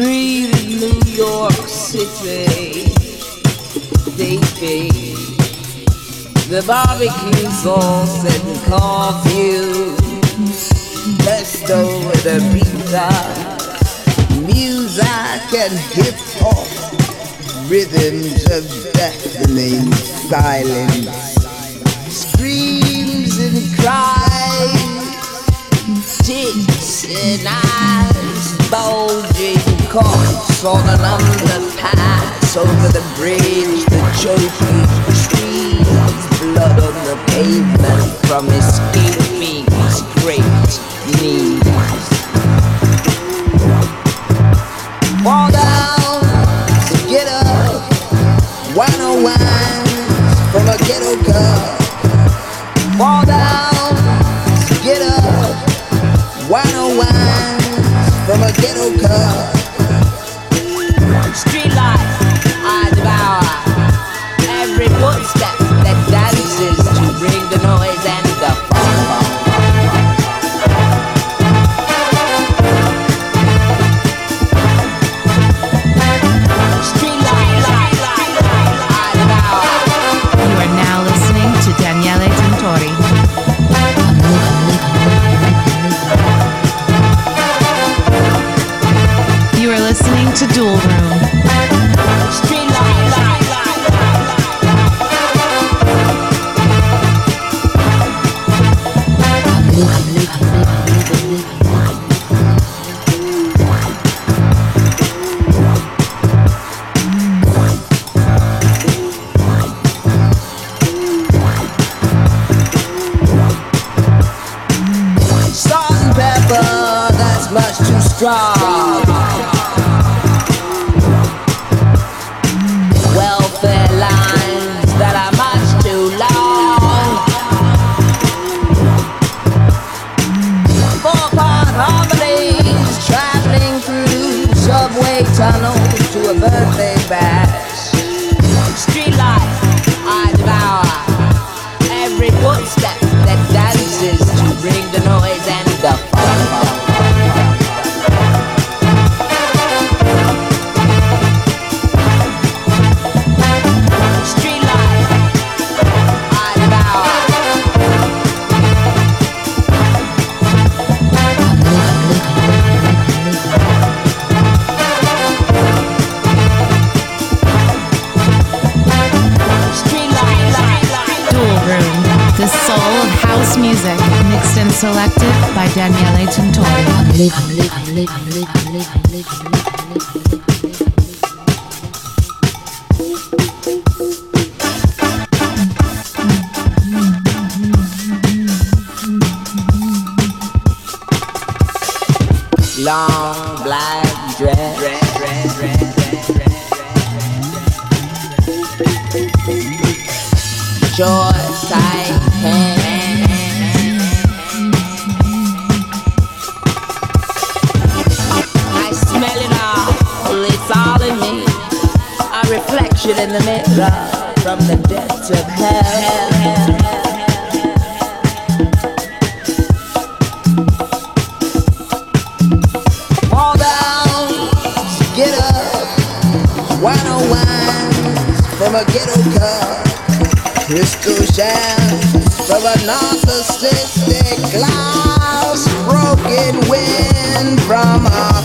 in New York City. Baby, the barbecue sauce and coffee, pesto with a pizza, music and hip hop, rhythms of deafening silence, screams and cries, tits and eyes, bulging cocks on an underpass over the bridge, the choking streets, blood on the pavement from his great knees. Mixed and selected by Daniele Tintori. long reflection in the mirror from the depths of hell. Fall down, get up, wine on wine from a ghetto cup, crystal shines from a narcissistic glass, broken wind from a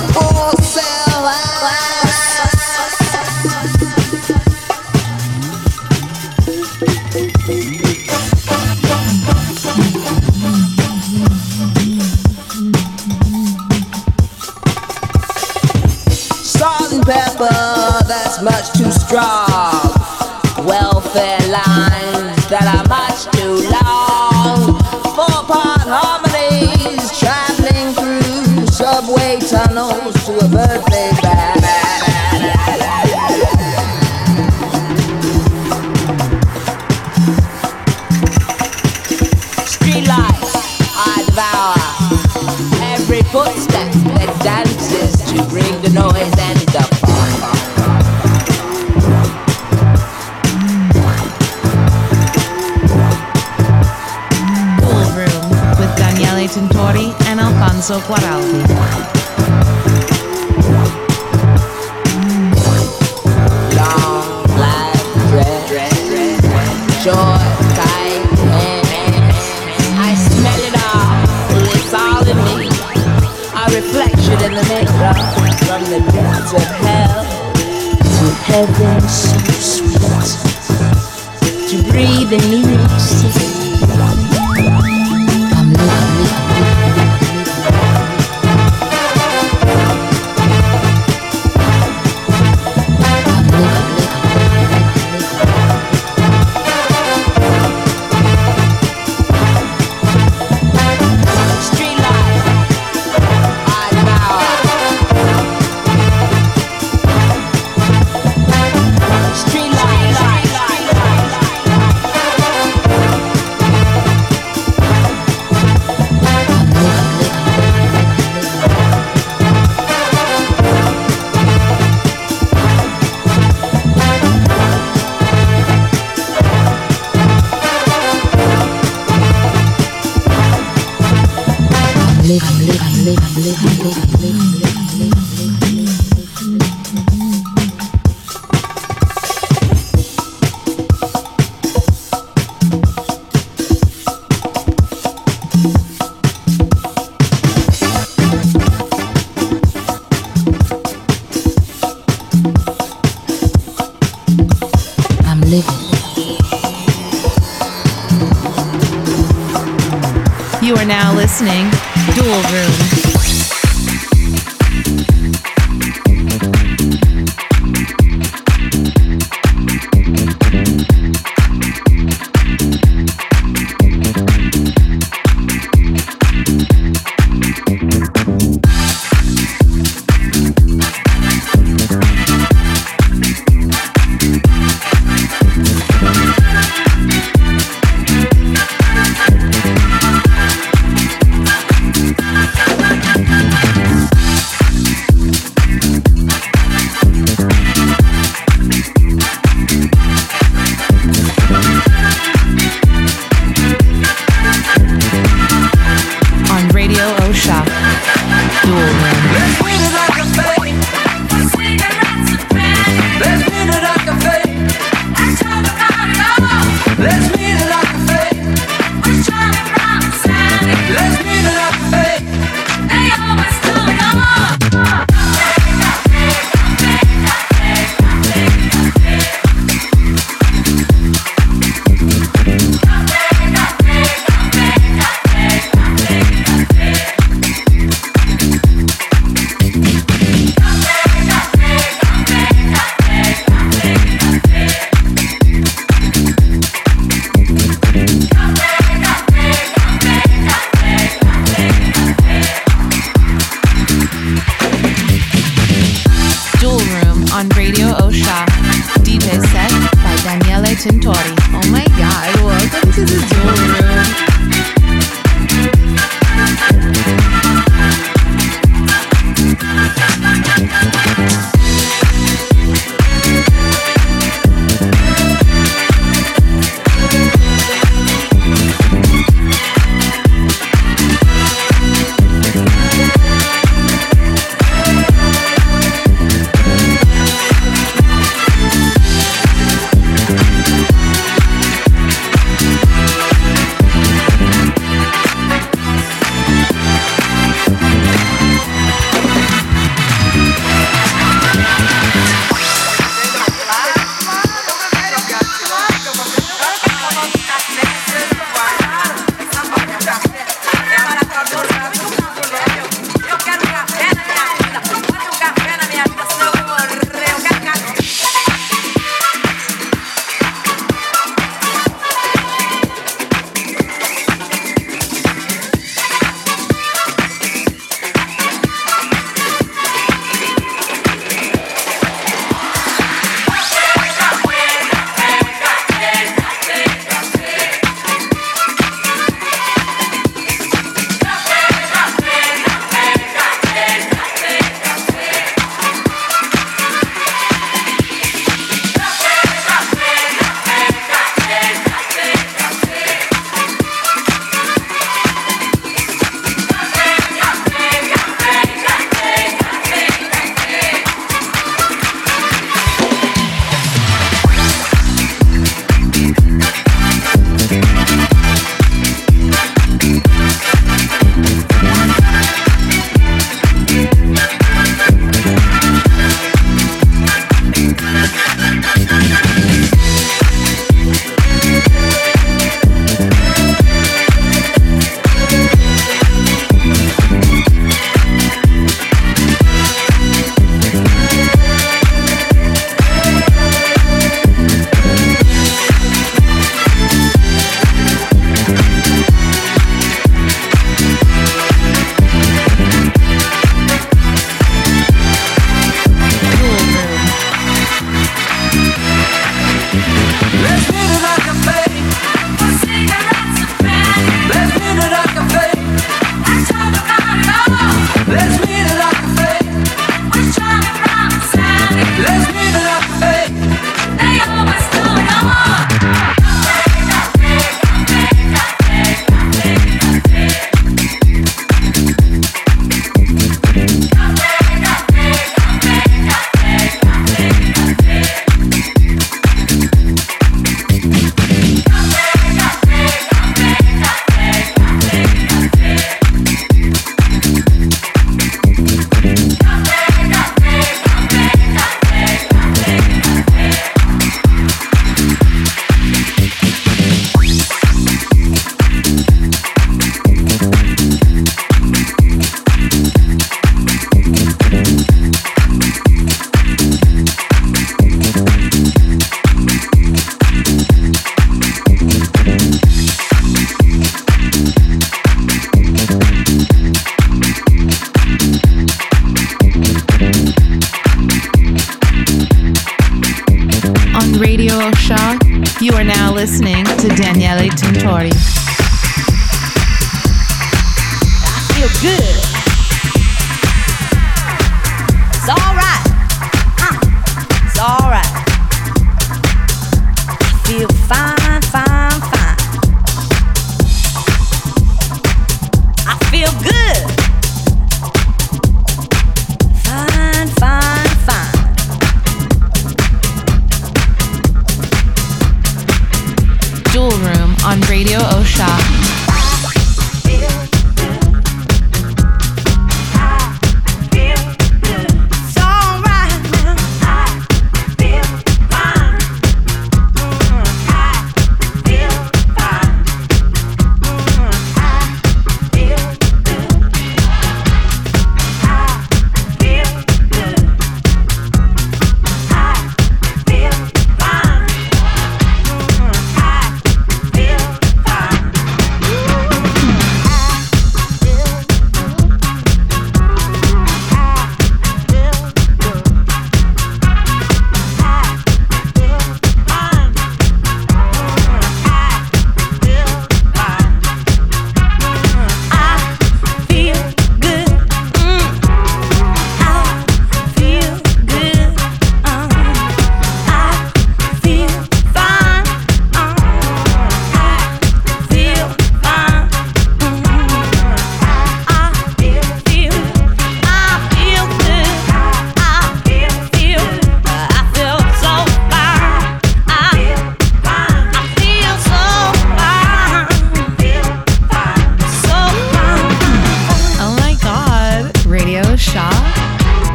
tunnels to a birthday bash. Footstep that dances to bring the noise and the fun. Dual Room with Daniele Tintori and Alfonso Guaraldi. listening Dual Room.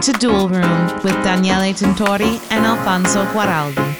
To Dual Room with Daniele Tintori and Alfonso Guaraldi.